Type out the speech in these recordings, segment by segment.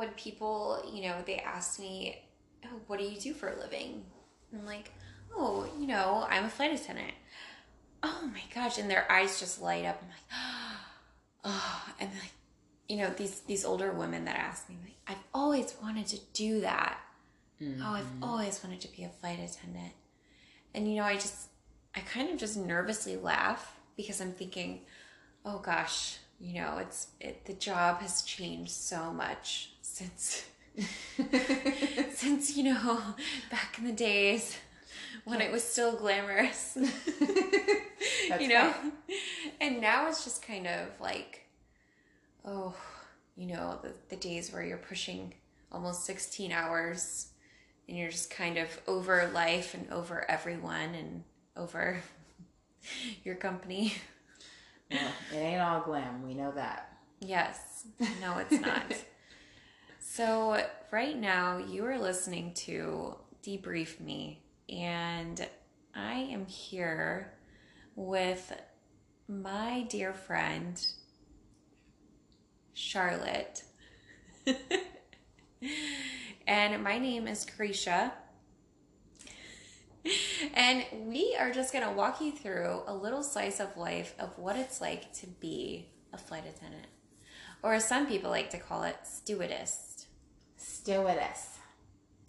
when people, you know, they ask me, oh, what do you do for a living? I'm like, oh, you know, I'm a flight attendant. Oh my gosh. And their eyes just light up. I'm like, oh, and like, you know, these, these older women that ask me, like, I've always wanted to do that. Mm-hmm. Oh, I've always wanted to be a flight attendant. And, you know, I just, I kind of just nervously laugh because I'm thinking, oh gosh, you know, it's, it, the job has changed so much since, since, you know, back in the days when it was still glamorous. you know? Right. And now it's just kind of like, oh, you know, the, the days where you're pushing almost 16 hours and you're just kind of over life and over everyone and over your company. It ain't all glam. We know that. Yes. No, it's not. so, right now, you are listening to Debrief Me, and I am here with my dear friend, Charlotte. and my name is Carisha. And we are just going to walk you through a little slice of life of what it's like to be a flight attendant. Or as some people like to call it, stewardess. Stewardess.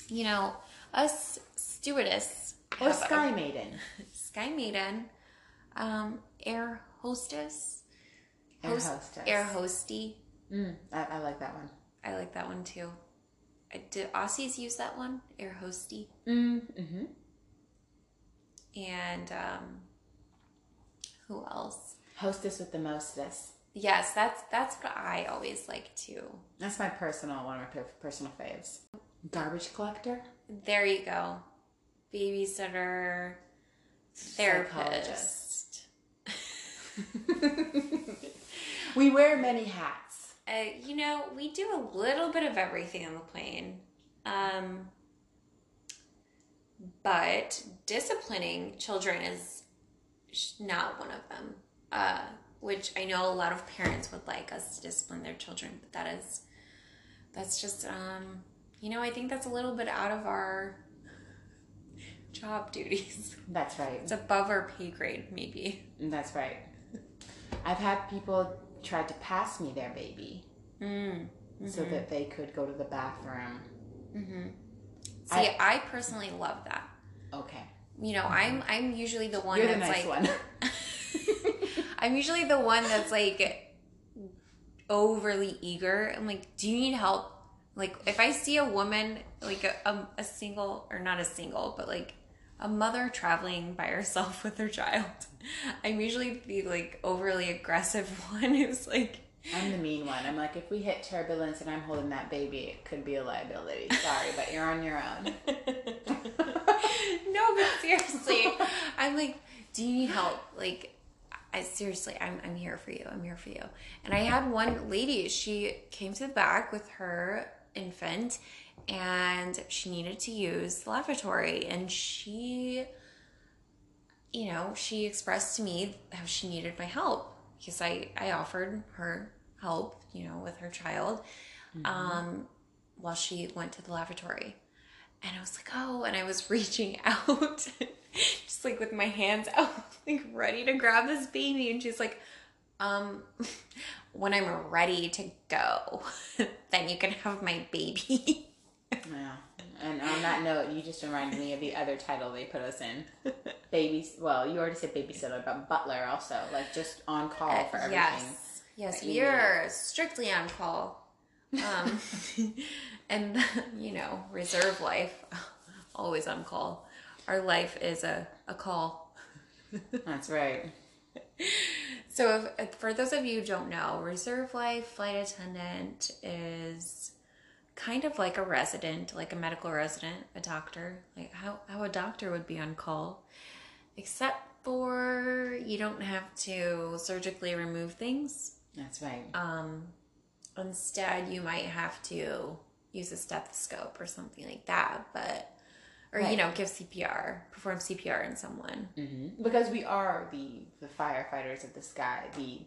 You know, us stewardess. Or sky a, maiden. Sky maiden. Um, air hostess. Air host, hostess. Air hosty. Mm, I, I like that one. I like that one too. Do Aussies use that one? Air hosty. Mm, hmm And um, who else? Hostess with the mostess. Yes, that's that's what I always like too. That's my personal one of my personal faves. Garbage collector. There you go. Babysitter. Therapist. we wear many hats. Uh, you know, we do a little bit of everything on the plane. Um, but disciplining children is not one of them. Uh, which I know a lot of parents would like us to discipline their children, but that is, that's just, um, you know, I think that's a little bit out of our job duties. That's right. It's above our pay grade, maybe. That's right. I've had people try to pass me their baby mm. mm-hmm. so that they could go to the bathroom. Mm-hmm. See, I, I, personally love that. Okay. You know, I'm I'm usually the one You're that's the nice like one. I'm usually the one that's like overly eager. I'm like, do you need help? Like, if I see a woman, like a, a, a single or not a single, but like a mother traveling by herself with her child, I'm usually the like overly aggressive one who's like. I'm the mean one. I'm like, if we hit turbulence and I'm holding that baby, it could be a liability. Sorry, but you're on your own. No, but seriously, I'm like, do you need help? Like, I seriously, I'm I'm here for you. I'm here for you. And I had one lady. She came to the back with her infant, and she needed to use the lavatory and she you know she expressed to me how she needed my help because i i offered her help you know with her child mm-hmm. um while she went to the lavatory and i was like oh and i was reaching out just like with my hands out like ready to grab this baby and she's like um when i'm ready to go then you can have my baby yeah. And on that note, you just reminded me of the other title they put us in. Baby, Well, you already said babysitter, but butler also, like just on call for everything. Yes. Yes, we are strictly on call. Um, and you know, reserve life, always on call. Our life is a, a call. That's right. So, if, for those of you who don't know, reserve life flight attendant is kind of like a resident, like a medical resident, a doctor, like how, how a doctor would be on call, except for you don't have to surgically remove things. That's right. Um, instead, you might have to use a stethoscope or something like that, but or right. you know, give CPR, perform CPR in someone. Mm-hmm. Because we are the the firefighters of the sky, the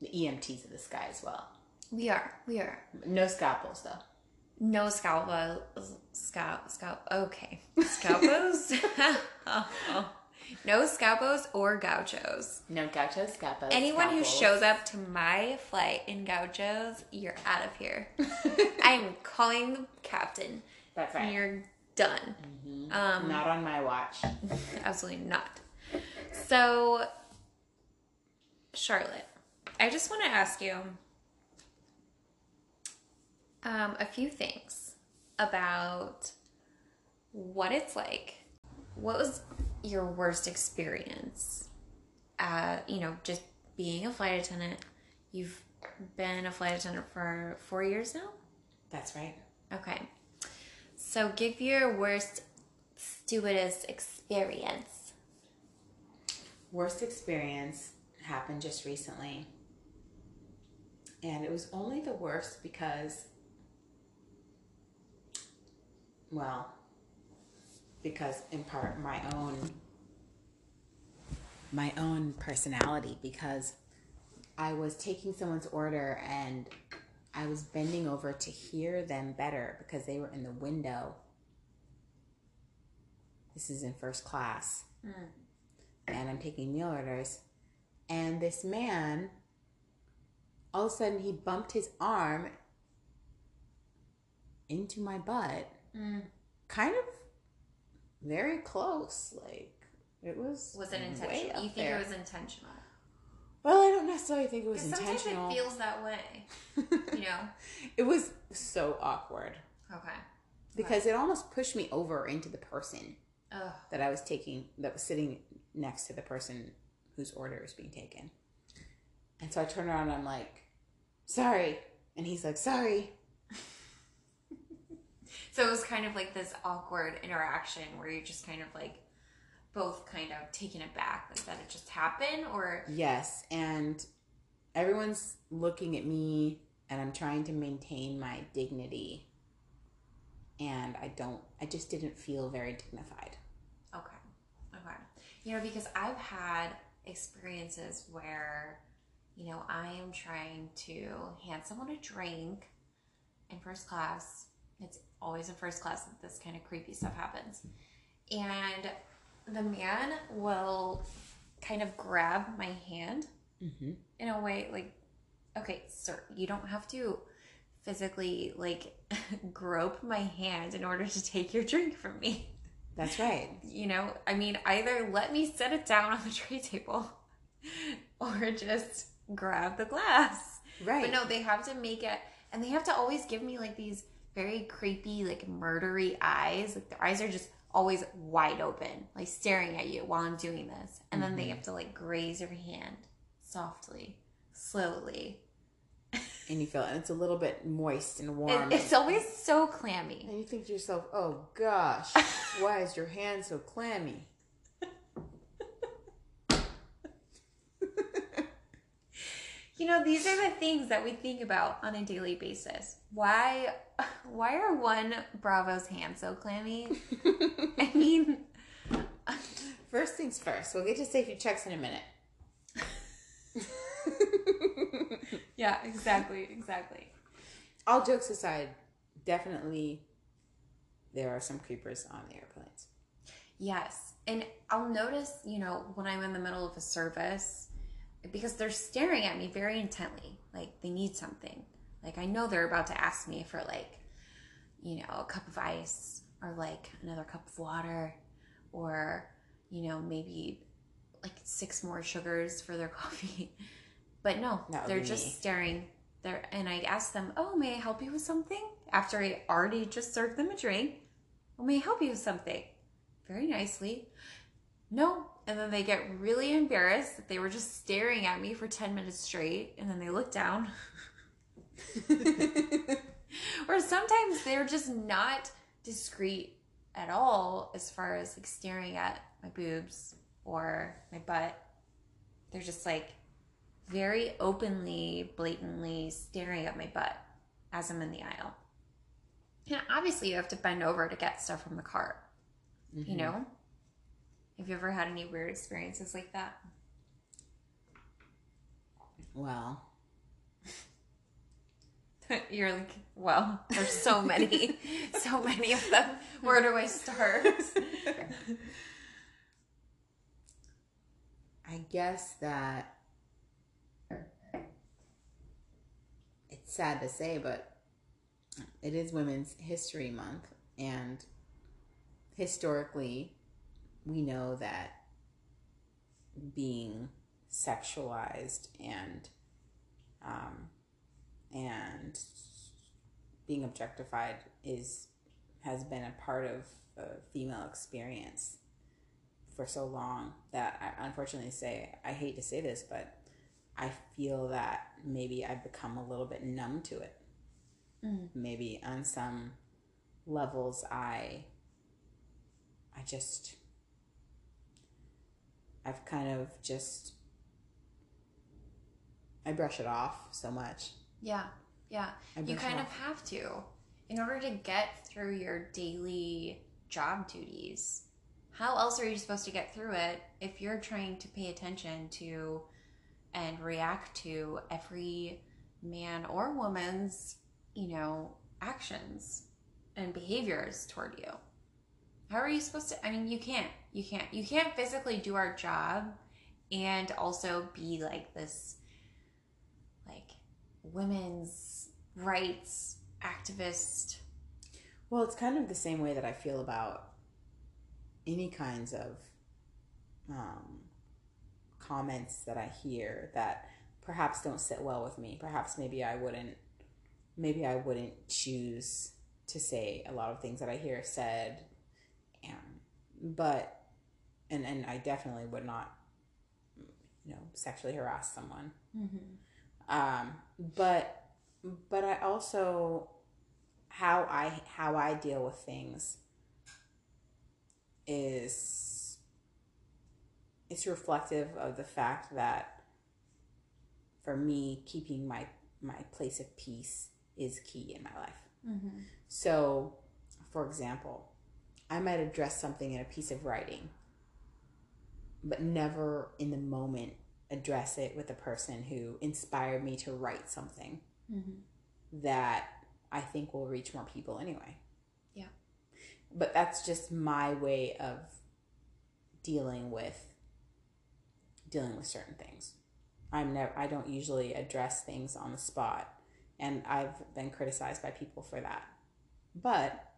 the EMTs of the sky as well. We are. We are. No scalpels though. No scalpo, scalp, scalp. Okay, scalpos. no scalpos or gauchos. No gauchos, scalpos. Anyone who shows up to my flight in gauchos, you're out of here. I'm calling the captain. That's right. You're done. Um, Not on my watch. Absolutely not. So, Charlotte, I just want to ask you um, a few things about what it's like. What was your worst experience? Uh, you know, just being a flight attendant. You've been a flight attendant for four years now? That's right. Okay. So, give your worst stewardess experience. Worst experience happened just recently. And it was only the worst because, well, because in part my own my own personality because I was taking someone's order and I was bending over to hear them better because they were in the window. This is in first class. Hmm. And I'm taking meal orders. And this man, all of a sudden, he bumped his arm into my butt. Hmm. Kind of very close. Like, it was. Was it intentional? You think there. it was intentional? Well, I don't necessarily think it was Because sometimes it feels that way. You know? it was so awkward Okay. because it almost pushed me over into the person Ugh. that I was taking, that was sitting next to the person whose order was being taken. And so I turned around and I'm like, sorry. And he's like, sorry. So it was kind of like this awkward interaction where you're just kind of like both kind of taken aback, like that it just happened, or Yes. And everyone's looking at me and I'm trying to maintain my dignity. And I don't, I just didn't feel very dignified. okay, okay, you know, because I've had experiences where, you know, I am trying to hand someone a drink in first class. It's always in first class that this kind of creepy stuff happens, and the man will kind of grab my hand Mm-hmm. in a way like okay sir you don't have to physically like grope my hand in order to take your drink from me That's right. you know i mean either let me set it down on the tray table or just grab the glass Right. but no they have to make it and they have to always give me like these very creepy like murdery eyes. Like their eyes are just always wide open like staring at you while i'm doing this. And then they mm-hmm. have to like graze your hand softly slowly. And you feel, and it's a little bit moist and It- warm. it's always so clammy. And you think to yourself, oh gosh, why is your hand so clammy? you know these are the things that we think about on a daily basis. Why why are one bravo's hands so clammy i mean First things first, we'll get to safety checks in a minute. yeah exactly exactly All jokes aside, definitely there are some creepers on the airplanes. Yes. And I'll notice, you know, when I'm in the middle of a service, because they're staring at me very intently, like they need something. Like I know they're about to ask me for, like, you know, a cup of ice or like another cup of water or, you know, maybe like six more sugars for their coffee. But no, they're just me. staring. There, and I ask them, "Oh, may I help you with something?" After I already just served them a drink. "Oh, may I help you with something?" Very nicely. No, and then they get really embarrassed that they were just staring at me for ten minutes straight, and then they look down. or sometimes they're just not discreet at all as far as like staring at my boobs or my butt. They're just like very openly, blatantly staring at my butt as I'm in the aisle. And obviously, you have to bend over to get stuff from the cart. You mm-hmm. know? Have you ever had any weird experiences like that? Well, You're like, well, there's so many, so many of them. Where do I start? I guess that it's sad to say, but it is Women's History Month, and historically, we know that being sexualized and um, and being objectified is has been a part of a female experience for so long that I unfortunately say I hate to say this, but I feel that maybe I've become a little bit numb to it. Mm. Maybe on some levels I I just I've kind of just I brush it off so much. Yeah, yeah. You kind of have to. In order to get through your daily job duties, how else are you supposed to get through it if you're trying to pay attention to and react to every man or woman's, you know, actions and behaviors toward you? How are you supposed to? I mean, you can't. You can't. You can't physically do our job and also be like this, women's rights activist. Well, it's kind of the same way that I feel about any kinds of um, comments that I hear that perhaps don't sit well with me. Perhaps maybe I wouldn't, maybe I wouldn't choose to say a lot of things that I hear said, and but and and I definitely would not, you know, sexually harass someone. Mm-hmm. Um, but but I also how I how I deal with things is it's reflective of the fact that for me keeping my my place of peace is key in my life. Mm-hmm. So, for example, I might address something in a piece of writing, but never in the moment address it with a person who inspired me to write something Mm-hmm. that I think will reach more people anyway. Yeah. But that's just my way of dealing with dealing with certain things. I'm never I don't usually address things on the spot and I've been criticized by people for that. But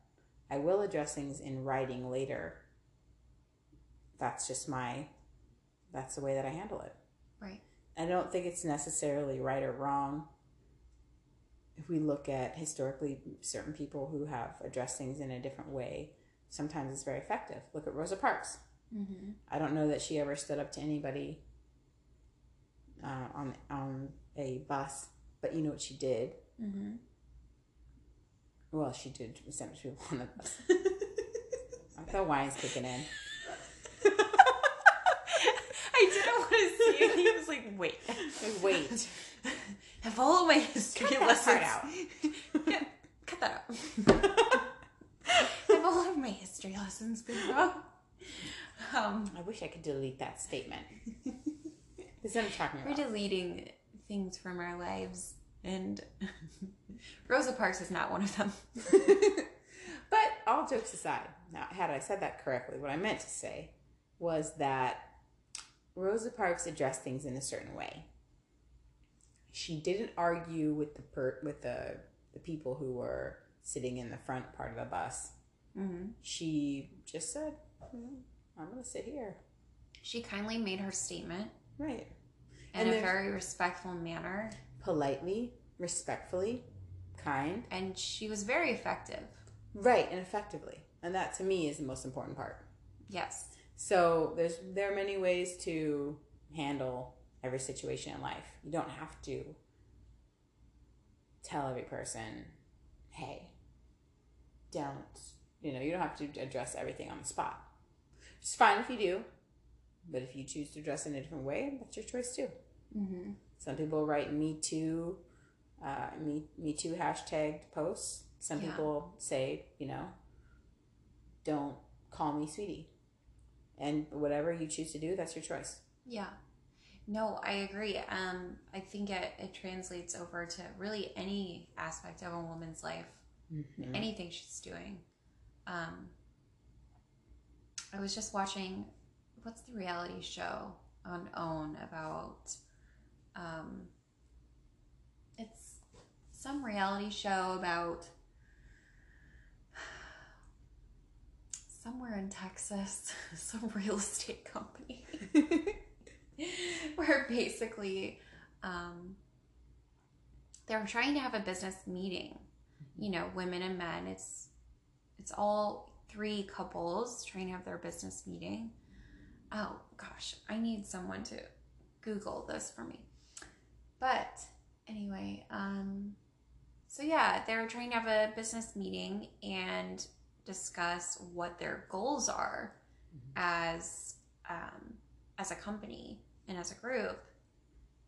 I will address things in writing later. That's just my that's the way that I handle it. Right. I don't think it's necessarily right or wrong. If we look at historically certain people who have addressed things in a different way, sometimes it's very effective. Look at Rosa Parks. Mm-hmm. I don't know that she ever stood up to anybody uh, on on a bus, but you know what she did. Mm-hmm. Well, she did send people on the bus. the wine's kicking in. I didn't want to see it. He was like, wait. Wait, Have all of my history Cut that lessons. part out. Yeah, cut that out. Have all of my history lessons been wrong? Um, I wish I could delete that statement. This is what I'm talking we're deleting things from our lives, and Rosa Parks is not one of them. but all jokes aside, now had I said that correctly, what I meant to say was that Rosa Parks addressed things in a certain way. She didn't argue with the per- with the the people who were sitting in the front part of the bus. Mm-hmm. She just said, "Hmm, "I'm going to sit here." She kindly made her statement Right. in And a very respectful manner, Politely, respectfully, kind. and she was very effective. Right, and effectively. And that to me is the most important part. Yes. So there's there are many ways to handle every situation in life. You don't have to tell every person, "Hey, don't." You know, you don't have to address everything on the spot. It's fine if you do, but if you choose to address in a different way, that's your choice too. Mm-hmm. Some people write "Me Too," uh, "Me Me Too" hashtagged posts. Some Yeah. people say, you know, "Don't call me sweetie," and whatever you choose to do, that's your choice. Yeah. No, I agree. Um, I think it, it translates over to really any aspect of a woman's life, Mhm. anything she's doing. Um, I was just watching, what's the reality show on OWN about? Um, it's some reality show about somewhere in Texas, some real estate company. where basically um, they're trying to have a business meeting you know women and men it's it's all three couples trying to have their business meeting oh gosh i need someone to google this for me but anyway um so yeah they're trying to have a business meeting and discuss what their goals are as um, as a company and as a group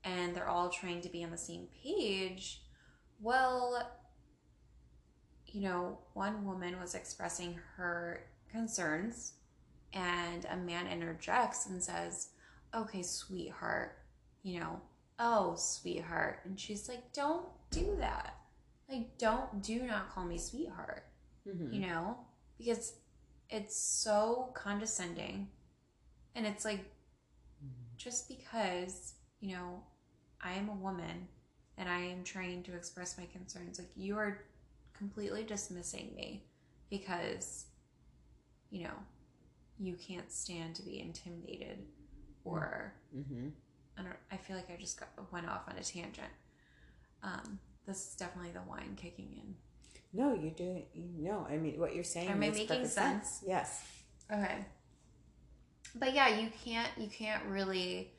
and they're all trying to be on the same page. Well you know one woman was expressing her concerns and a man interjects and says okay sweetheart you know oh sweetheart and she's like don't do that. Like don't do not call me sweetheart Mhm. you know because it's so condescending and it's like just because you know i am a woman and i am trying to express my concerns like you are completely dismissing me because you know you can't stand to be intimidated or Mhm. I don't. I feel like I just got, went off on a tangent. Um, this is definitely the wine kicking in. No, you're doing. You know, I mean, what you're saying Am I makes making perfect sense. Yes. Okay. But yeah, you can't you can't really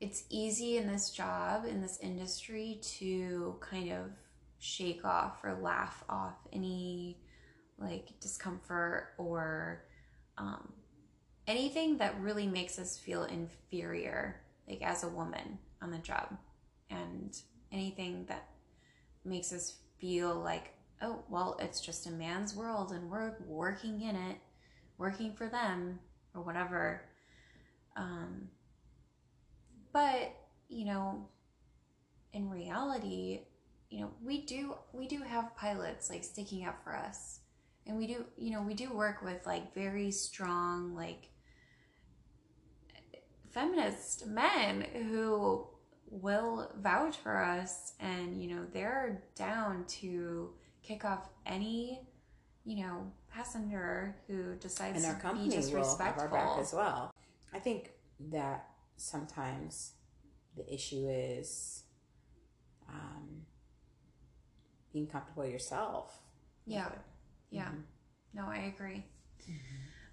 it's easy in this job in this industry to kind of shake off or laugh off any like discomfort or um, anything that really makes us feel inferior like as a woman on the job and anything that makes us feel like oh well it's just a man's world and we're working in it working for them or whatever. Um, but you know, in reality, you know, we do we do have pilots like sticking up for us, and we do you know we do work with like very strong like feminist men who will vouch for us and you know they're down to kick off any you know passenger who decides and our to be company will have disrespectful our back as well. I think that sometimes the issue is um, being comfortable yourself. Yeah. Yeah. Mhm. No, I agree.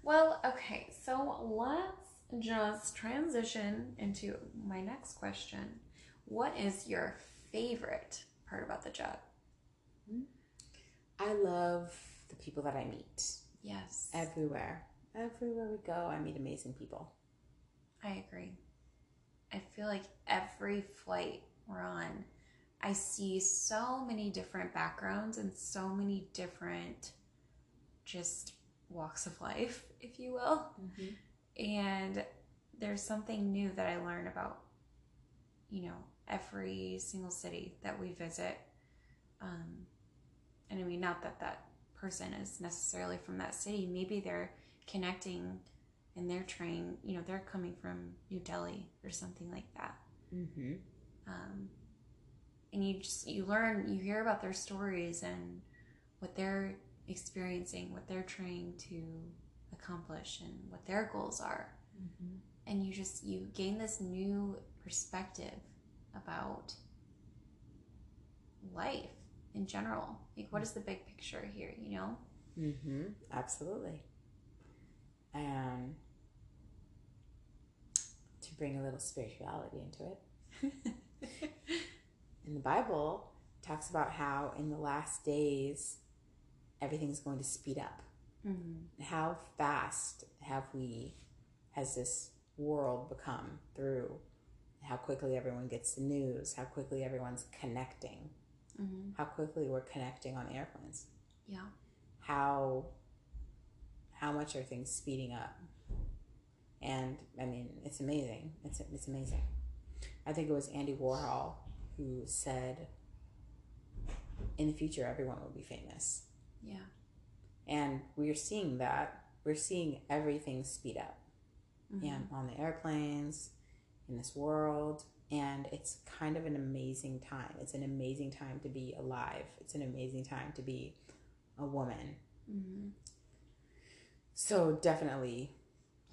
Well, okay, so let's just transition into my next question. What is your favorite part about the job? I love the people that I meet Yes. everywhere. Everywhere we go, I meet amazing people. I agree. I feel like every flight we're on, I see so many different backgrounds and so many different just walks of life, if you will. And there's something new that I learn about, you know, every single city that we visit. Um, and I mean, not that that person is necessarily from that city. Maybe they're connecting and they're trying, you know, they're coming from New Delhi or something like that. Mm-hmm. Um, and you just, you learn, you hear about their stories and what they're experiencing, what they're trying to accomplish, and what their goals are Mm-hmm. and you just you gain this new perspective about life in general like what is the big picture here you know Mm-hmm. Absolutely. Um, to bring a little spirituality into it, in the Bible talks about how in the last days everything's going to speed up. mm-hmm. How fast have we has this world become through how quickly everyone gets the news, how quickly everyone's connecting, Mm-hmm. how quickly we're connecting on airplanes. yeah how how much are things speeding up and i mean it's amazing it's it's amazing I think it was Andy Warhol who said, "In the future, everyone will be famous." Yeah. And we're seeing that. We're seeing everything speed up. Mhm. and on the airplanes in this world and it's kind of an amazing time it's an amazing time to be alive it's an amazing time to be a woman Mhm. so definitely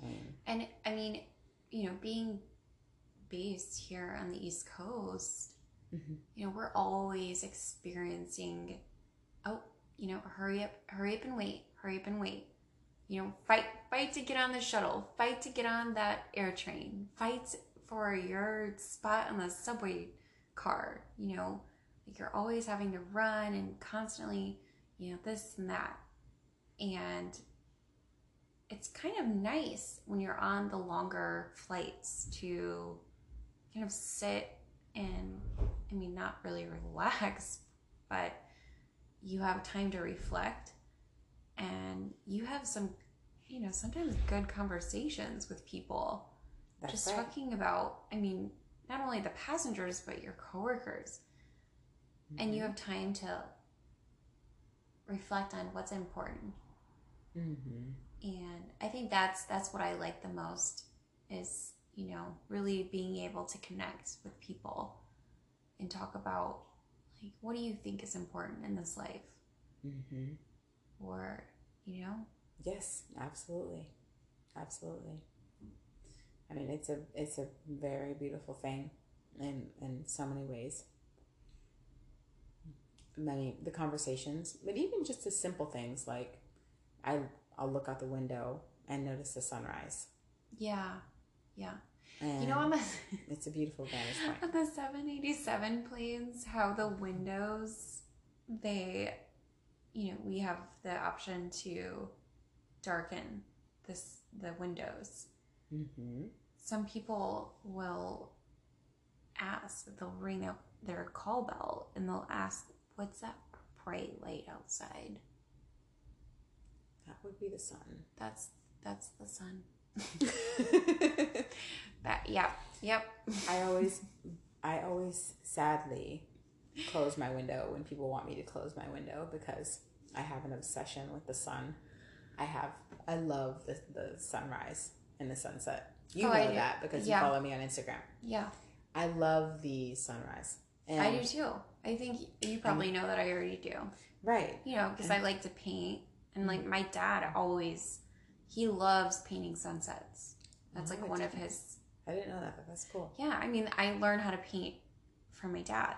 I mean, And I mean, you know, being based here on the East Coast, Mhm. you know, we're always experiencing, oh, you know, hurry up, hurry up and wait, hurry up and wait. You know, fight, fight to get on the shuttle, fight to get on that air train, fight for your spot on the subway car. You know, like you're always having to run and constantly, you know, this and that. And it's kind of nice when you're on the longer flights to kind of sit and I mean not really relax, but you have time to reflect and you have some you know, sometimes good conversations with people. That's just right. talking about I mean, not only the passengers but your coworkers. And you Mhm. have time to reflect on what's important Mhm. and i think that's that's what i like the most is you know really being able to connect with people and talk about like what do you think is important in this life Mhm. or you know yes absolutely absolutely i mean it's a it's a very beautiful thing in in so many ways. Many the conversations but even just the simple things like i i'll look out the window and notice the sunrise. Yeah yeah. And you know on the it's a beautiful vantage point. On the 787 planes how the windows they you know we have the option to darken this the windows mm-hmm. some people will ask they'll ring out their call bell and they'll ask what's that bright light outside? That would be the sun. That's that's the sun. That yeah yep. I always i always sadly close my window when people want me to close my window because i have an obsession with the sun. I have i love the, the sunrise and the sunset. You Oh, know that because Yeah. you follow me on instagram. Yeah. I love the sunrise. And, i do too. I think you probably know that i already do. Right. You know because i like to paint. And like mm-hmm. my dad always he loves painting sunsets. That's like one of his i didn't know that but that's cool. Yeah i mean i learned how to paint from my dad.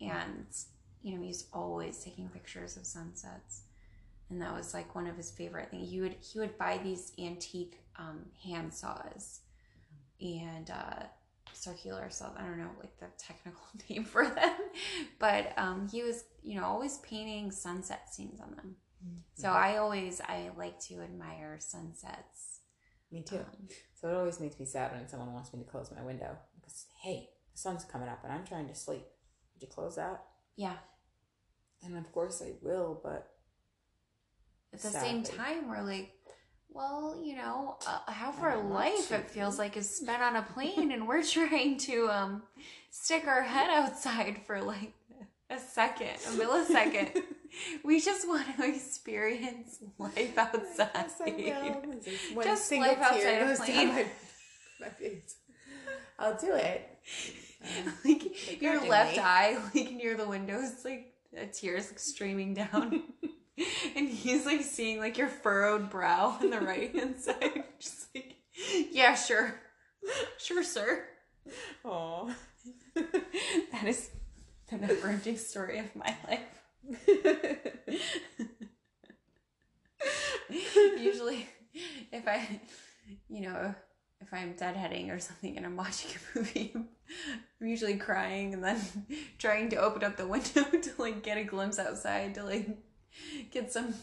And you know he's always taking pictures of sunsets. And that was like one of his favorite things he would he would buy these antique um, hand saws and uh, circular saws. I don't know like the technical name for them but um, he was you know always painting sunset scenes on them. So i always i like to admire sunsets. Me too. Um, so it always makes me sad when someone wants me to close my window because hey the sun's coming up and i'm trying to sleep. Would you close that? Yeah. And of course i will but at the same time we're like well you know uh, half our life it feels like is spent on a plane and we're trying to um stick our head outside for like a second a millisecond we just want to experience life outside Yes, I will. Just life outside tear a plane. my, my face. I'll do it. Um, like your left begrudgingly. eye like near the window is like a tears like streaming down and he's like seeing like your furrowed brow on the right hand side. Just like yeah sure. Sure sir. Aw. that is the never-ending story of my life. Usually if i you know if i'm deadheading or something and i'm watching a movie i'm usually crying and then trying to open up the window to like get a glimpse outside to like get some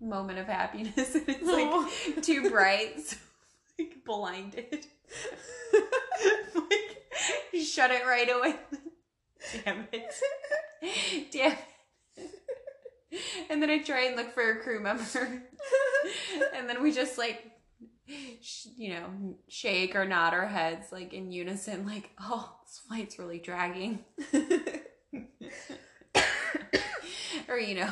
moment of happiness. And it's like too bright so like blinded. Like shut it right away. Damn it. Damn it. And then I try and look for a crew member. and then we just like sh- you know, shake or nod our heads like in unison, like, oh, this flight's really dragging. or, you know,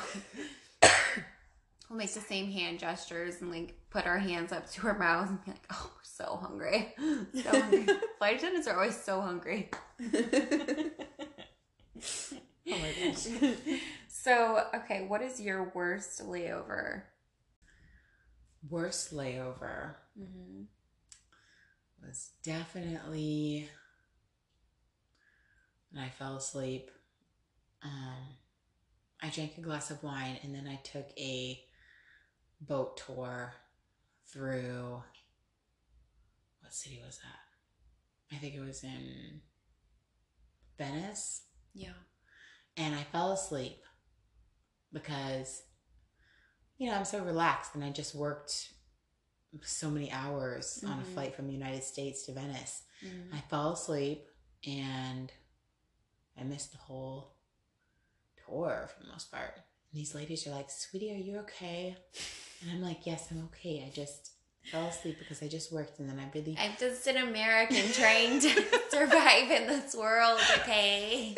we'll make the same hand gestures and like put our hands up to our mouths and be like, oh, we're so hungry. So hungry. Flight attendants are always so hungry. Oh my gosh. So, okay, what is your worst layover? Worst layover Mm-hmm. was definitely when I fell asleep. Um, I drank a glass of wine and then I took a boat tour through what city was that? I think it was in Venice. Yeah. and I fell asleep because you know I'm so relaxed and I just worked so many hours on a Mhm. flight from the United States to Venice. Mm-hmm. I fell asleep and I missed the whole tour for the most part. And these ladies are like, "Sweetie, are you okay?" And I'm like, "Yes, I'm okay. I just fell asleep because I just worked and then I really I'm just an American trying to survive in this world, okay?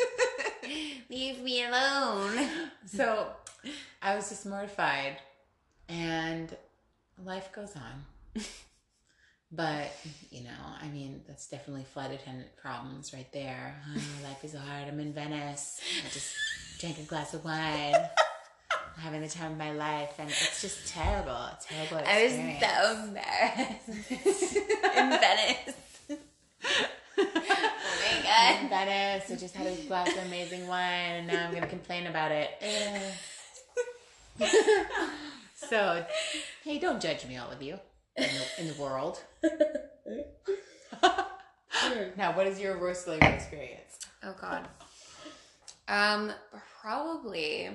Leave me alone. So I was just mortified, and life goes on. But, you know, I mean, that's definitely flight attendant problems right there. Oh, life is hard. I'm in Venice. I just drank a glass of wine. Having the time of my life, and it's just terrible. Terrible I was so embarrassed in Venice. Oh my I'm in god. Venice. I just had a glass of amazing wine, and now I'm going to complain about it. so, hey, don't judge me, all of you in the, in the world. now, what is your worst labor experience? Oh god. Um, probably.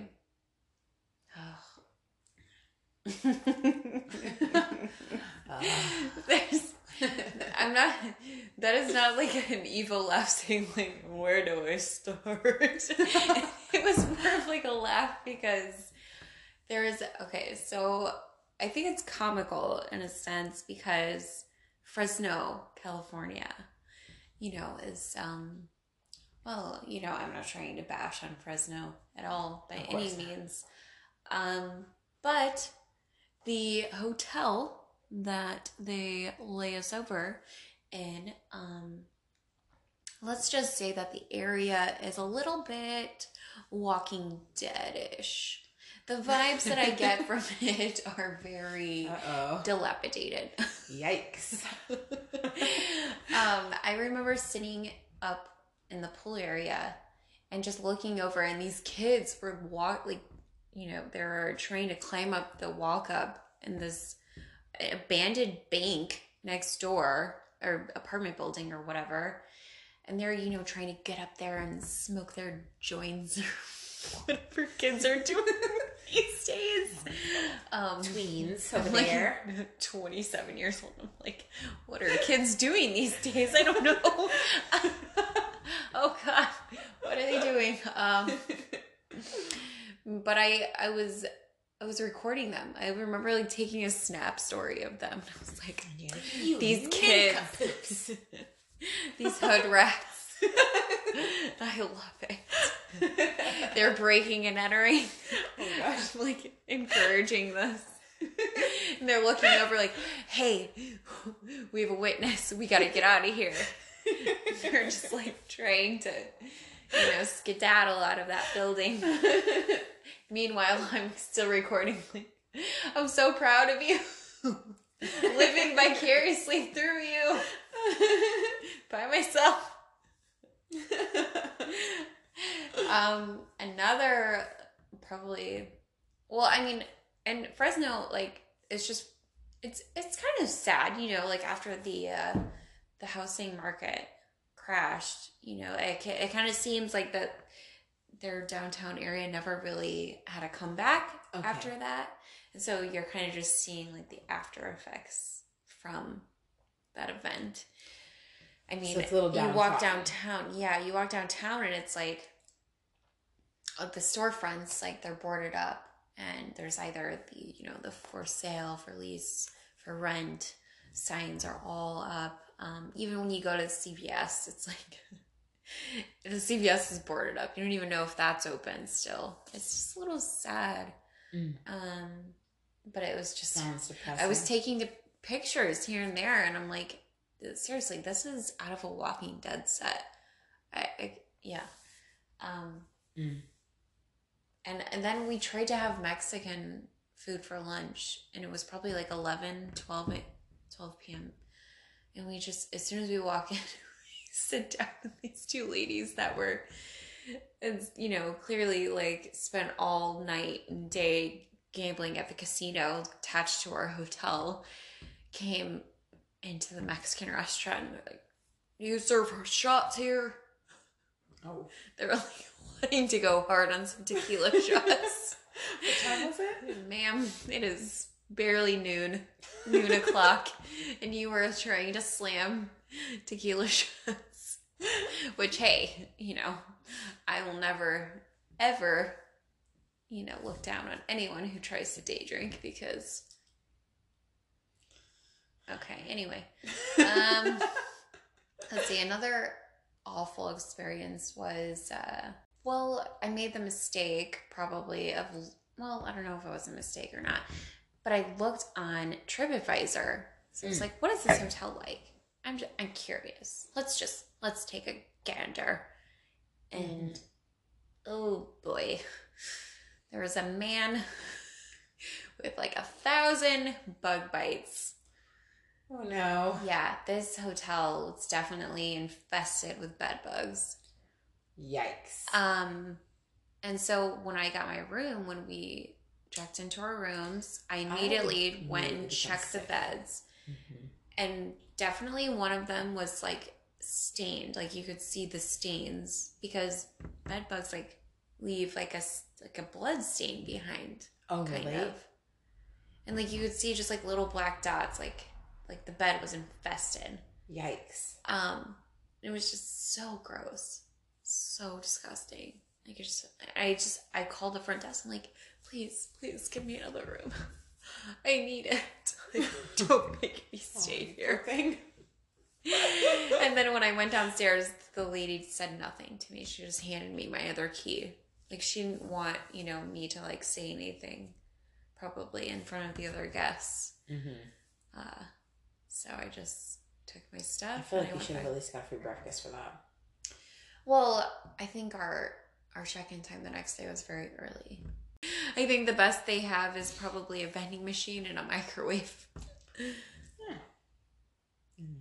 There's, I'm not. That is not like an evil laugh saying like, "Where do I start?" it was more of like a laugh because there is okay. So I think it's comical in a sense because Fresno, California, you know, is um. Well, you know, I'm not trying to bash on Fresno at all by any means. not. Um, but the hotel that they lay us over in, um, let's just say that the area is a little bit Walking Dead-ish. The vibes that I get from it are very oh. dilapidated. Yikes. um, I remember sitting up in the pool area and just looking over, and these kids were walk like, you know, they're trying to climb up the walk up in this abandoned bank next door or apartment building or whatever, and they're you know trying to get up there and smoke their joints or whatever kids are doing these days. Um, Tweens over like there. 27 years old. I'm like, what are kids doing these days? I don't know. oh God, what are they doing? Um, but I, I was, I was recording them. I remember like taking a snap story of them. I was like, You these kids, these hood rats. I love it. They're breaking and entering. Oh gosh. I'm like encouraging this. And they're looking over like, hey, we have a witness. We gotta get out of here. They're just like trying to, you know, skedaddle out of that building. Meanwhile, I'm still recording. I'm so proud of you. Living vicariously through you by myself. um, another probably. Well, I mean, and Fresno, like, it's just it's it's kind of sad, you know, like after the uh, the housing market crashed, you know, it it kind of seems like that their downtown area never really had a comeback Okay. after that, and so you're kind of just seeing like the after effects from that event. I mean, So it's a little you walk downtown, yeah, you walk downtown, and it's like uh, the storefronts, like they're boarded up, and there's either the you know the for sale, for lease, for rent signs are all up. Um, even when you go to CVS, it's like the CVS is boarded up. You don't even know if that's open still. It's just a little sad. Mm. Um, but it was just Sounds depressing. I was taking the pictures here and there, and I'm like, seriously, this is out of a Walking Dead set. I, I yeah. Um, Mm. and and then we tried to have Mexican food for lunch, and it was probably like 11, 12, a- 12 p.m. And we just, as soon as we walk in, we sit down with these two ladies that were, it's, you know, clearly like spent all night and day gambling at the casino attached to our hotel, came into the Mexican restaurant and they're like, you serve shots here? Oh. They were like wanting to go hard on some tequila shots. What time was it? Ma'am, it is barely noon, noon o'clock, and you were trying to slam tequila shots. Which, hey, you know, I will never, ever, you know, look down on anyone who tries to day drink because. Okay, anyway. Um, let's see, another awful experience was uh well i made the mistake probably of well i don't know if it was a mistake or not but i looked on tripadvisor so it's Mm. like what is this hotel like i'm just, i'm curious let's just let's take a gander and oh boy there was a man with like a thousand bug bites Oh no. yeah, this hotel was definitely infested with bed bugs. Yikes. Um, and so when I got my room, when we checked into our rooms, I immediately would went really and checked the beds, Mhm. and definitely one of them was like stained, like you could see the stains because bed bugs like leave like a like a blood stain behind, Oh, kind really? of, and like you could see just like little black dots, like like the bed was infested. Yikes. Um, it was just so gross, so disgusting. Like I just, I just, I called the front desk. I'm like, please, please give me another room. I need it. Like, don't make me stay here. thing. and then when I went downstairs, the lady said nothing to me. She just handed me my other key. Like she didn't want, you know, me to like say anything, probably in front of the other guests. Mhm. Uh, so I just took my stuff. I feel like you should have at least got free breakfast for that. Well, I think our our check-in time the next day was very early. I think the best they have is probably a vending machine and a microwave. Mm.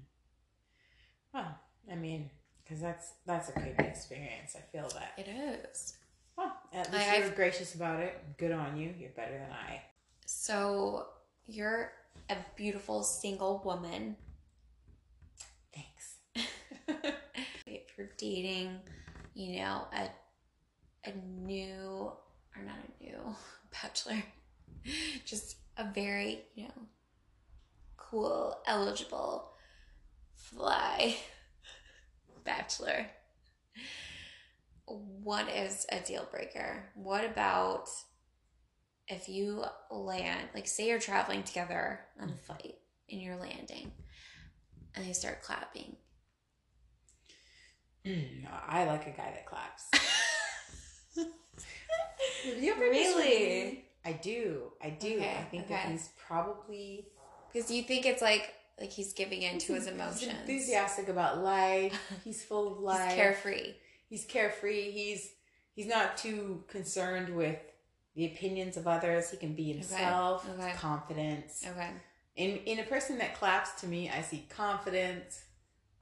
Well, I mean, because that's that's a good experience. I feel that. It is. Well, at least I- you were I've- gracious about it. Good on you. You're better than I. So you're a beautiful single woman. Thanks. If you're dating, you know, a a new or not a new bachelor, just a very, you know, cool, eligible, fly bachelor. What is a deal breaker? What about if you land, like, say you're traveling together on a flight and you're landing and they start clapping? Mm, no, I like a guy that claps. You ever Really? I do. I do. Okay, I think that he's probably Because you think it's like like he's giving in to his He's emotions. enthusiastic about life. He's full of He's life. carefree. He's carefree. He's he's not too concerned with the opinions of others. He can be himself. okay. Confidence. Okay. In in a person that claps to me, I see confidence.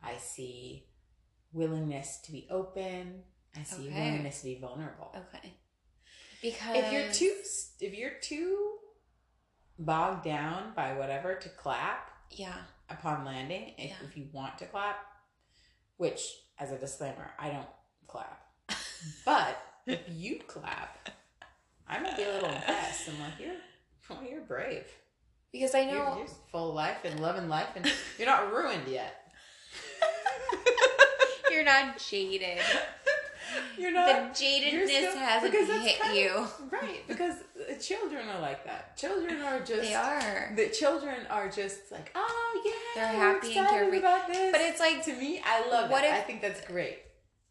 I see willingness to be open. I see Okay. willingness to be vulnerable. Okay. Because If you're too if you're too bogged down by whatever to clap yeah upon landing, if, Yeah. if you want to clap, which as a disclaimer, I don't clap. But if you clap, I might be a little impressed. I'm like, you're oh, you're brave. because I You're, know you're full of life and loving life, and you're not ruined yet. you're not jaded. You're not the jadedness still- hasn't hit kind you. of- right? Because children are like that. Children are just. They are. The children are just like, oh yeah, They're happy and carefree. about this. But it's like, to me, I love What it. if- I think that's great.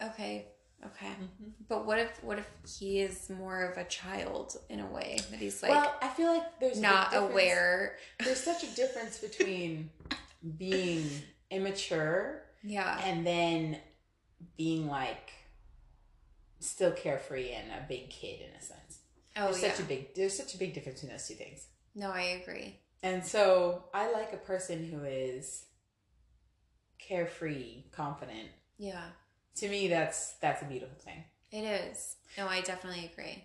okay, okay. Mm-hmm. But what if what if he is more of a child in a way that he's like well, I feel like there's not difference- aware? There's such a difference between being immature Yeah. and then being like still carefree and a big kid in a sense. Oh there's yeah. such a big there's such a big difference in those two things. no, I agree. And so I like a person who is carefree, confident. Yeah. To me that's that's a beautiful thing. It is. No, I definitely agree.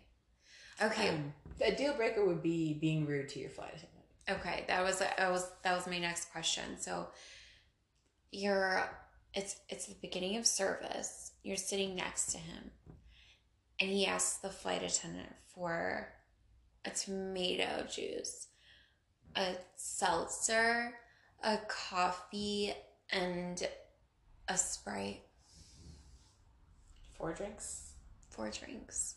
Okay. Um, a deal breaker would be being rude to your flight attendant. Okay, that was that was that was my next question. So you're it's it's the beginning of service. You're sitting next to him, and he asked the flight attendant for a tomato juice, a seltzer, a coffee, and a sprite. Four drinks. Four drinks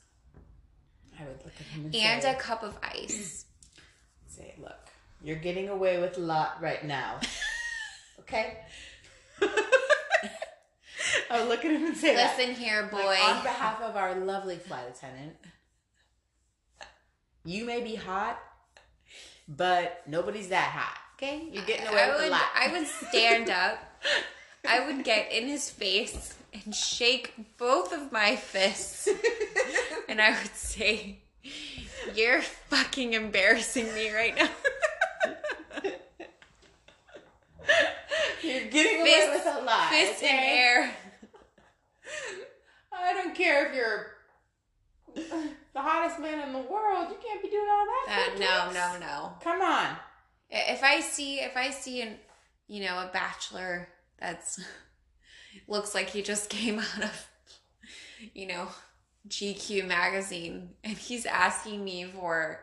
I would look at him and, and say, a cup of ice. say, look, you're getting away with a lot right now. okay? I would look at him and say that. Listen here, boy. Like, on behalf of our lovely flight attendant, you may be hot, but nobody's that hot. Okay? You're getting away I with would, a lot. I would stand up. I would get in his face and shake both of my fists, and I would say, "You're fucking embarrassing me right now." You're getting away with a lot. Fist in air. I don't care if you're the hottest man in the world. You can't be doing all that. Uh, no, no, no. Come on. If I see, if I see an, you know, a bachelor that's looks like he just came out of, you know, GQ magazine, and he's asking me for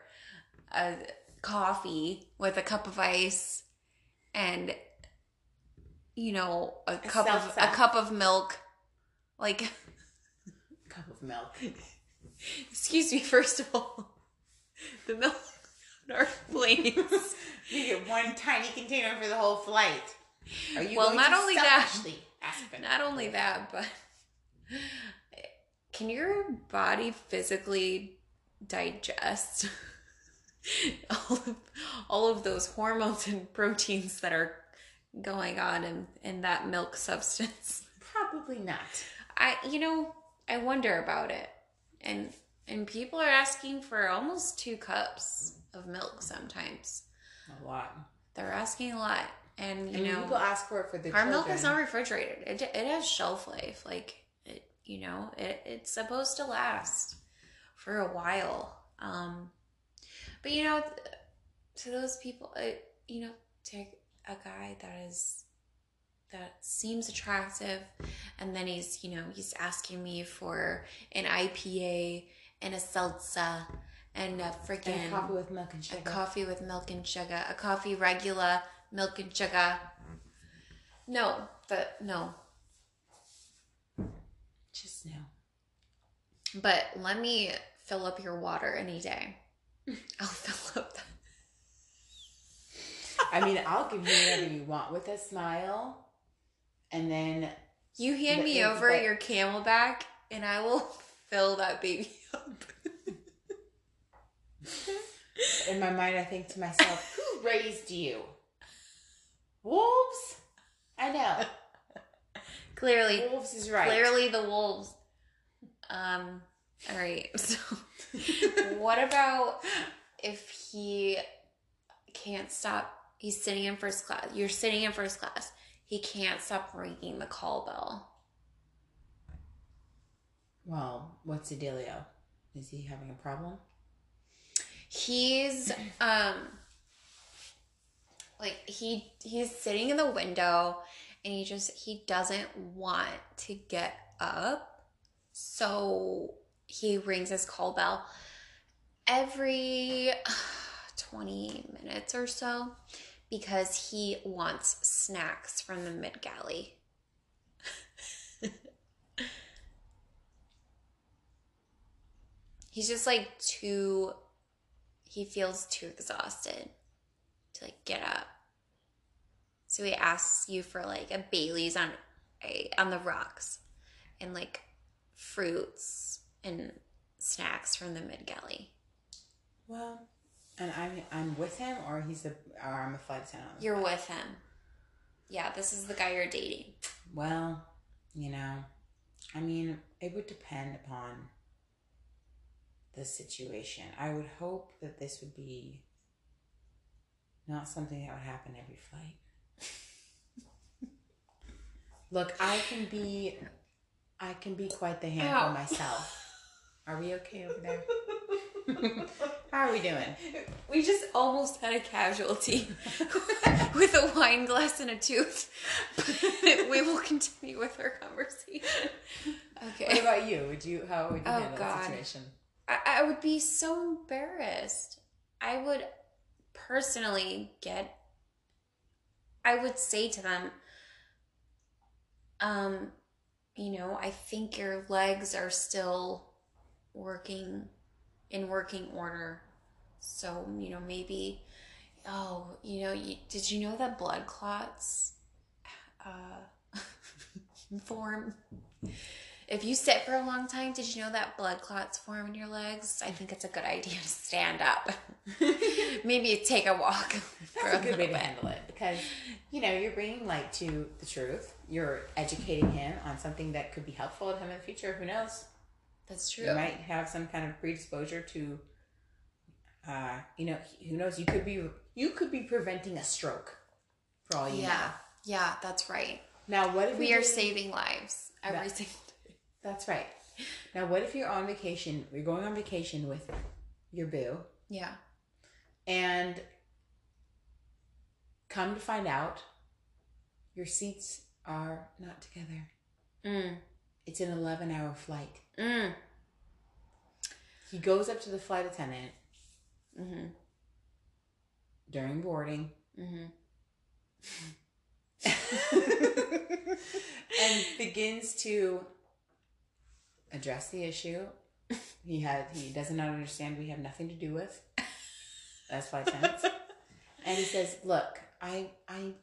a coffee with a cup of ice and you know a cup of a cup of milk like of milk. excuse me first of all the milk on our planes You get one tiny container for the whole flight. Are you Well, not only that- for Not only that, but can your body physically digest all of, all of those hormones and proteins that are going on in, in that milk substance? Probably not. I you know, I wonder about it. And and people are asking for almost 2 cups of milk sometimes. A lot. They're asking a lot. And you And know, people ask for it for the our children. milk is not refrigerated. It, it has shelf life. Like it, you know, it, it's supposed to last for a while. Um, but you know, to those people, uh, you know, to a guy that is that seems attractive, and then he's you know he's asking me for an IPA and a seltzer and a freaking and coffee with milk and sugar. a coffee with milk and sugar, a coffee regular milk and sugar. Mm-hmm. No, but no. Just no. But let me fill up your water any day. I'll fill up that. I mean, I'll give you whatever you want with a smile, and then You hand But me over but- your CamelBak and I will fill that baby up. in my mind, I think to myself, "Who raised you? Wolves? I know. Clearly, Wolves is right. clearly the wolves. Um, all right. So, what about if he can't stop? He's sitting in first class. You're sitting in first class. He can't stop ringing the call bell. Well, what's the dealio? Is he having a problem? He's um like he he's sitting in the window and he just he doesn't want to get up. So he rings his call bell every 20 minutes or so because he wants snacks from the mid galley. He's just like too. He feels too exhausted to like get up. So he asks you for like a Bailey's on eh, on the rocks, and like fruits and snacks from the mid galley. Well, and I'm I'm with him, or he's a, or I'm a flight attendant. You're flight. with him. Yeah, this is the guy you're dating. Well, you know, I mean, it would depend upon the situation. I would hope that this would be not something that would happen every flight. Look, I can be, I can be quite the handful myself. Are we okay over there? How are we doing? We just almost had a casualty with a wine glass and a tooth. But we will continue with our conversation. Okay. What about you? Would you? How would you Oh, handle God. that situation? I, I would be so embarrassed. I would personally get. I would say to them, um, you know, I think your legs are still working in working order. So, you know, maybe, oh, you know, you, did you know that blood clots uh, form? If you sit for a long time, did you know that blood clots form in your legs? I think it's a good idea to stand up. maybe take a walk for That's a good little way to handle it because you know you're bringing light to the truth. You're educating him on something that could be helpful to him in the future. Who knows? That's true. You might have some kind of predisposure to, uh, you know, who knows? You could be you could be preventing a stroke, for all you Yeah, know. yeah, yeah, that's right. Now, what if We doing- saving lives every That- single That's right. Now, what if you're on vacation? You're going on vacation with your boo, Yeah. and come to find out, your seats are not together. Mm. It's an 11 hour flight. Mm. He goes up to the flight attendant Mm-hmm. during boarding Mm-hmm. and begins to address the issue. He had he does not understand we have nothing to do with That's flight attendants. and he says, "Look, I, I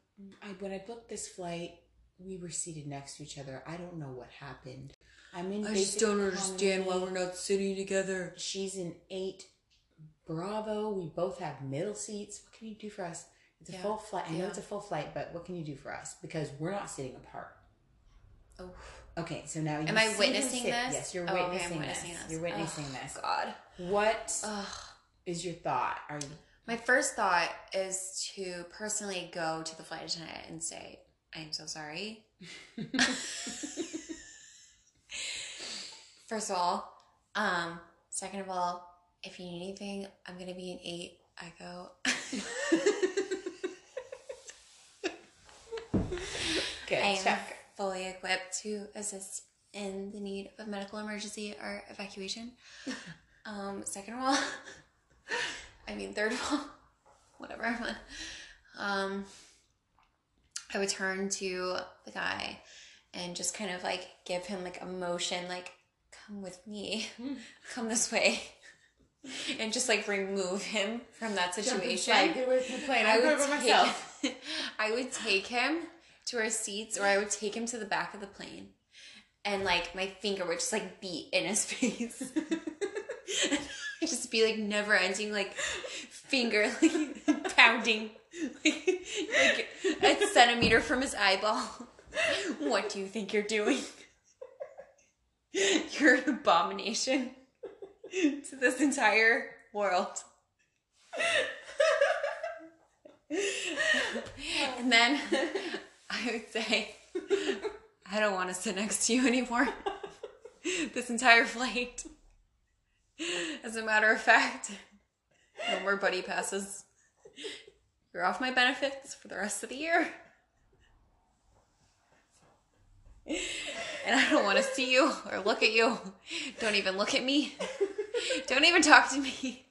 I when I booked this flight, we were seated next to each other. I don't know what happened. I'm in. I just don't understand why we're not sitting together. She's in eight. Bravo. We both have middle seats. What can you do for us? It's a Yeah. full flight. I know Yeah. it's a full flight, but what can you do for us? Because we're not sitting apart. Oh. Okay, so now am I witnessing sit. this? Yes, you're Oh, okay, witnessing, witnessing this. this. You're witnessing Oh, this. God. What is your thought? Are you My first thought is to personally go to the flight attendant and say, I am so sorry. First of all, um, second of all, if you need anything, I'm gonna be an eight. I go. good? I am check. fully equipped to assist in the need of medical emergency or evacuation. um, second of all, I mean, third of all, whatever. Um, I would turn to the guy and just kind of like give him like a motion, like, come with me, come this way. And just like remove him from that situation. Get away from the plane. I would take. I would take him to our seats, or I would take him to the back of the plane, and like my finger would just like beat in his face, just be like never ending, like finger like pounding, like, like a centimeter from his eyeball. What do you think you're doing? You're an abomination to this entire world. And then I would say, I don't want to sit next to you anymore. this entire flight. As a matter of fact, no more buddy passes. You're off my benefits for the rest of the year. And I don't want to see you or look at you. Don't even look at me. Don't even talk to me.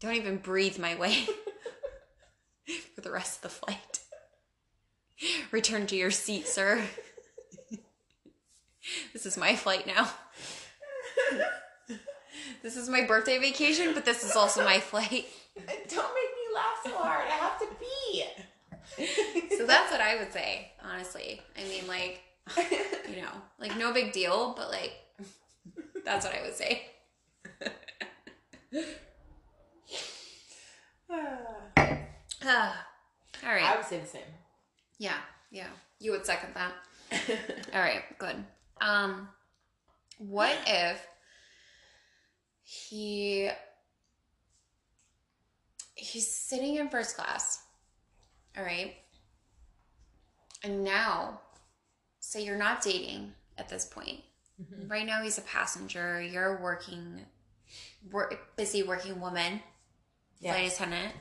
Don't even breathe my way for the rest of the flight. Return to your seat, sir. this is my flight now. This is my birthday vacation, but this is also my flight. Don't make me laugh so hard. I have to pee. So that's what I would say, honestly. I mean, like, you know, like no big deal, but like, that's what I would say. Ah, all right. I would say the same. Yeah, yeah. You would second that. All right, good. Um what if he he's sitting in first class. All right? And now say you're not dating at this point. Mm-hmm. Right now he's a passenger, you're a working work, busy working woman, flight attendant.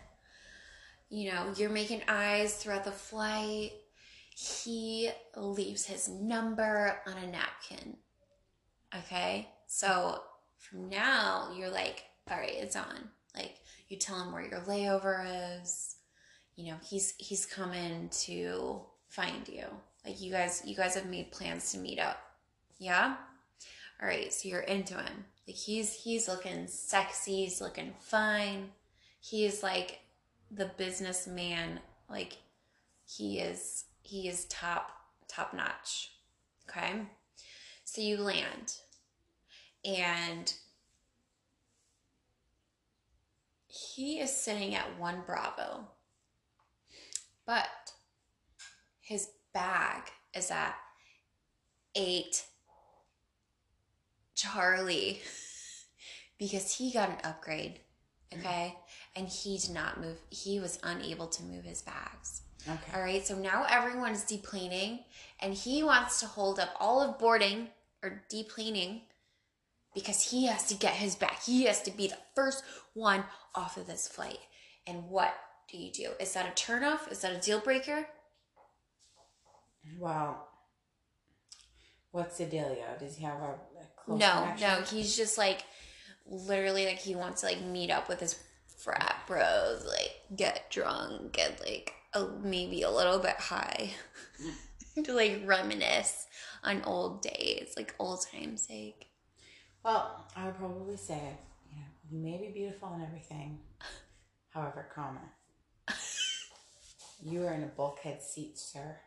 You know, you're making eyes throughout the flight. He leaves his number on a napkin. Okay? So from now, you're like, all right, it's on. Like, you tell him where your layover is. You know, he's he's coming to find you. Like you guys you guys have made plans to meet up. Yeah? All right, so you're into him. Like he's he's looking sexy, he's looking fine. He's like the businessman like he is he is top top notch okay so you land and he is sitting at one bravo but his bag is at eight charlie because he got an upgrade mm-hmm. okay? And he did not move he was unable to move his bags. Okay. all right, so now everyone is deplaning, and he wants to hold up all of boarding or deplaning because he has to get his back. He has to be the first one off of this flight. And what do you do? Is that a turnoff? Is that a deal breaker? Well, what's the dealio? Does he have a, a close no, connection? no. He's just like literally like he wants to like meet up with his frat bros, like get drunk, get like a, maybe a little bit high to like reminisce on old days, like old times sake. Well, I would probably say, you know, you may be beautiful and everything. However, comma, you are in a bulkhead seat, sir.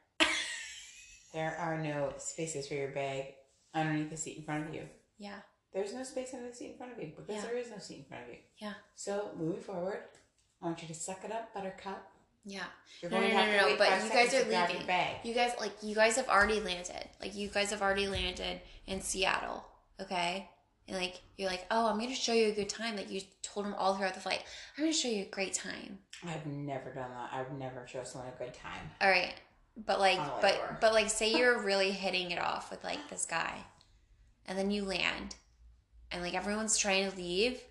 There are no spaces for your bag underneath the seat in front of you. Yeah, There's no space under the seat in front of you because Yeah. there is no seat in front of you. yeah, So, moving forward, I want you to suck it up, buttercup. yeah. You're No, no, going to no, have no, to no. But you guys are leaving. bag. You guys like you guys have already landed. Like you guys have already landed in Seattle. Okay. And like you're like, oh, I'm gonna show you a good time. Like you told him all throughout the flight. I'm gonna show you a great time. I've never done that. I've never shown someone a good time. All right. But like, but layover. but like, say you're really hitting it off with like this guy, and then you land, and like everyone's trying to leave,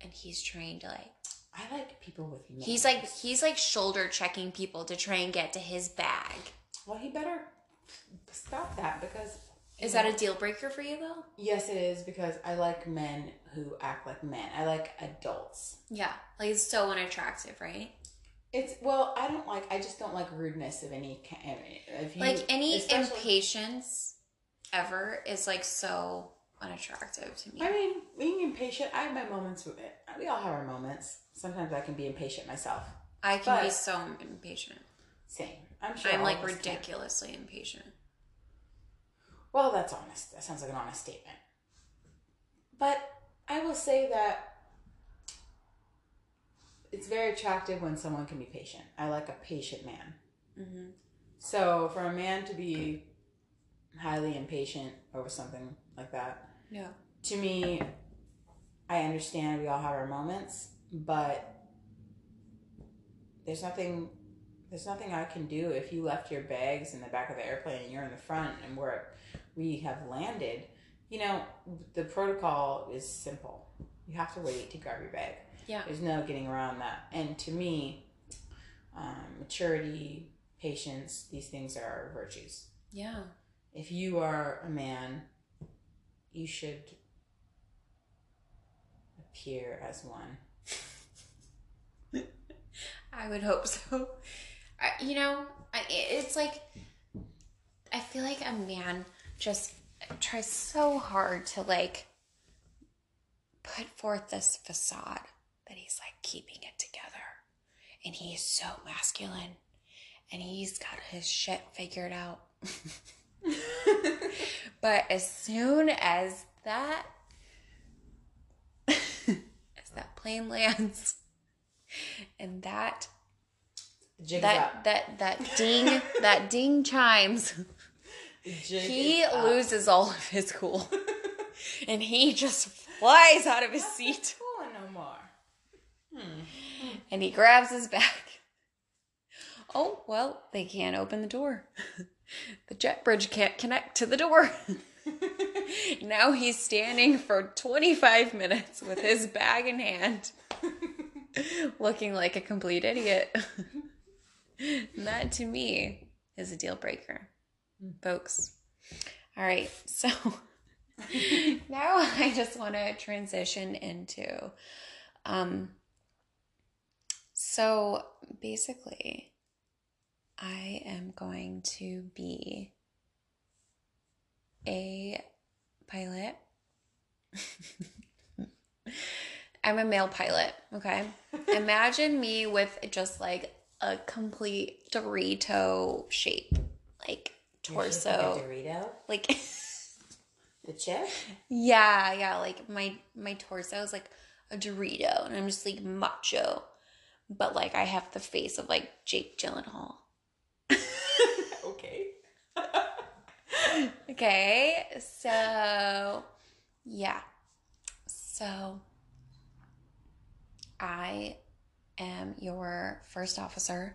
and he's trying to like I like people with manners. he's like he's like shoulder checking people to try and get to his bag. well, he better stop that because. Is that a deal breaker for you though? Yes, it is because I like men who act like men. I like adults. Yeah, like it's so unattractive, right? It's well, I don't like. I just don't like rudeness of any kind. If you, like any impatience ever is like so unattractive to me. I mean, being impatient. I have my moments with it. We all have our moments. Sometimes I can be impatient myself. I can be so impatient. Same. I'm sure. I'm like us can. ridiculously impatient. Well, that's honest. That sounds like an honest statement. But I will say that it's very attractive when someone can be patient. I like a patient man. hmm So for a man to be highly impatient over something like that, Yeah. to me, I understand we all have our moments, but there's nothing there's nothing I can do if you left your bags in the back of the airplane and you're in the front and we're we have landed. You know, the protocol is simple. You have to wait to grab your bag. Yeah. There's no getting around that. And to me, um, maturity, patience, these things are virtues Yeah. if you are a man, you should appear as one. I would hope so. I, you know, I, it's like I feel like a man just tries so hard to like put forth this facade that he's like keeping it together. And he's so masculine. And he's got his shit figured out. but as soon as that as that plane lands and that Jig's that up. that that ding that ding chimes He up. loses all of his cool. And he just flies out of his seat. Cool no more. Hmm. and he grabs his bag. Oh well they can't open the door. The jet bridge can't connect to the door. Now he's standing for 25 minutes with his bag in hand looking like a complete idiot. And that to me is a deal breaker folks. All right so now i just want to transition into um so basically i am going to be a pilot. I'm a male pilot okay? Imagine me with just like a complete dorito shape like torso Dorito. like The chip. yeah yeah like my my torso is like a dorito and i'm just like macho but like i have the face of like jake gyllenhaal okay. okay so yeah so i am your first officer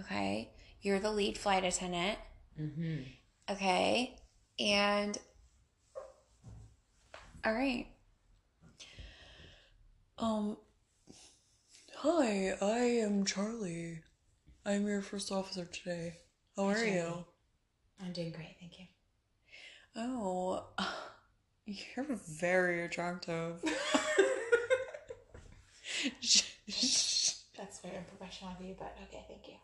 okay you're the lead flight attendant Mm-hmm. Okay. And all right. Um Hi, I am Charlie. I'm your first officer today. How Hi, are Charlie. you? I'm doing great, thank you. Oh, you're very attractive. That's very unprofessional of you, but okay, thank you.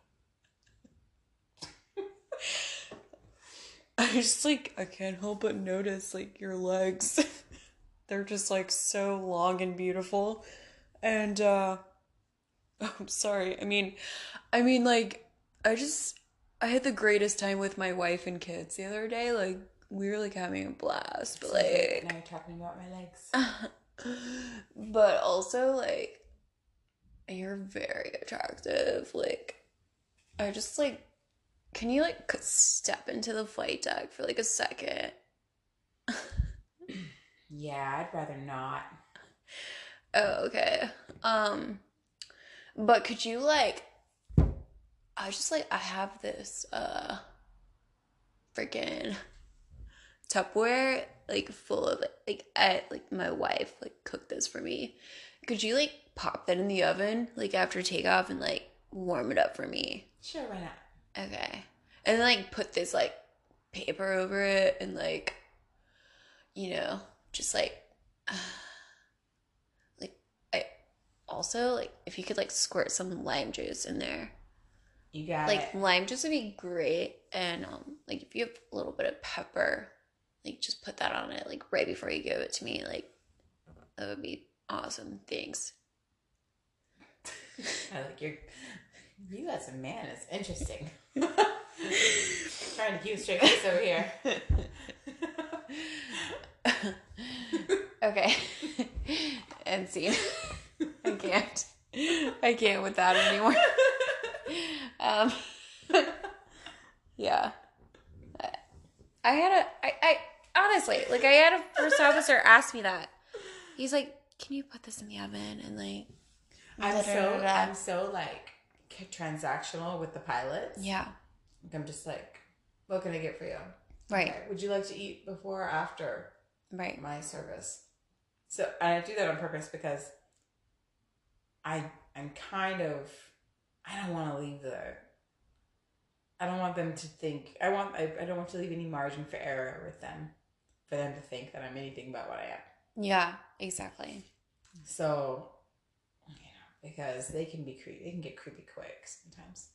I just like I can't help but notice like your legs. They're just like so long and beautiful. And uh I'm sorry. I mean I mean like I just I had the greatest time with my wife and kids the other day. Like we were like having a blast, but like now you're talking about my legs. but also like you're very attractive. Like I just like can you like step into the flight deck for like a second? Yeah, I'd rather not. Oh, okay. Um but could you like I just like I have this uh freaking Tupperware like full of like I like my wife like cooked this for me. Could you like pop that in the oven like after takeoff and like warm it up for me? Sure, why not? Okay. And then like put this like paper over it and like you know, just like like I also like if you could like squirt some lime juice in there. You got Like it. lime juice would be great and um like if you have a little bit of pepper, like just put that on it like right before you give it to me. Like that would be awesome. Thanks. I like your. You as a man is interesting. Trying to keep straight face over here. Okay. and scene. I can't. I can't with that anymore. Um Yeah. I- had a I, I honestly, like I had a first officer ask me that. He's like, Can you put this in the oven and like I'm so. I'm so like transactional with the pilots. Yeah. Like, I'm just like, what can I get for you? Right. Okay, Would you like to eat before or after Right. my service? So I do that on purpose because I I'm kind of I don't want to leave the I don't want them to think I want I, I don't want to leave any margin for error with them for them to think that I'm anything but what I am. Yeah, exactly. So because they can be creepy they can get creepy quick sometimes.